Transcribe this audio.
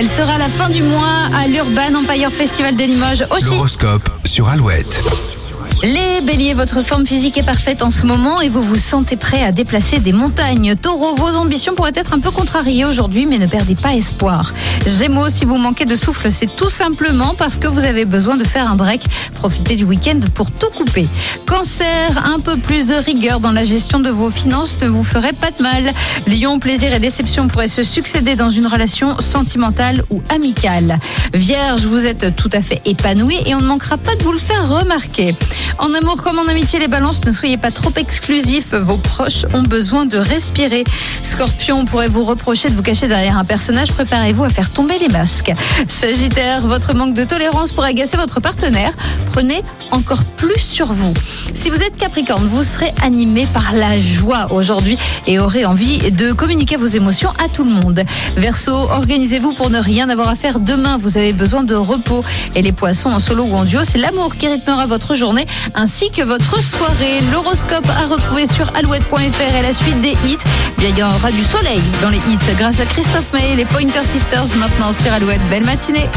Elle sera la fin du mois à l'Urban Empire Festival de Limoges. Aussi. L'horoscope sur Alouette. Les béliers, votre forme physique est parfaite en ce moment et vous vous sentez prêt à déplacer des montagnes. Taureau, vos ambitions pourraient être un peu contrariées aujourd'hui, mais ne perdez pas espoir. Gémeaux, si vous manquez de souffle, c'est tout simplement parce que vous avez besoin de faire un break. Profitez du week-end pour tout couper. Cancer, un peu plus de rigueur dans la gestion de vos finances ne vous ferait pas de mal. Lion, plaisir et déception pourraient se succéder dans une relation sentimentale ou amicale. Vierge, vous êtes tout à fait épanoui et on ne manquera pas de vous le faire remarquer. En amour comme en amitié, les balances, ne soyez pas trop exclusifs. Vos proches ont besoin de respirer. Scorpion, pourrait vous reprocher de vous cacher derrière un personnage. Préparez-vous à faire tomber les masques. Sagittaire, votre manque de tolérance pourrait agacer votre partenaire. Prenez encore plus sur vous. Si vous êtes Capricorne, vous serez animé par la joie aujourd'hui et aurez envie de communiquer vos émotions à tout le monde. Verseau, organisez-vous pour ne rien avoir à faire demain. Vous avez besoin de repos. Et les poissons en solo ou en duo, c'est l'amour qui rythmera votre journée ainsi que votre soirée. L'horoscope à retrouver sur alouette.fr et la suite des hits. Il y aura du soleil dans les hits grâce à Christophe May et les Pointer Sisters maintenant sur Alouette. Belle matinée.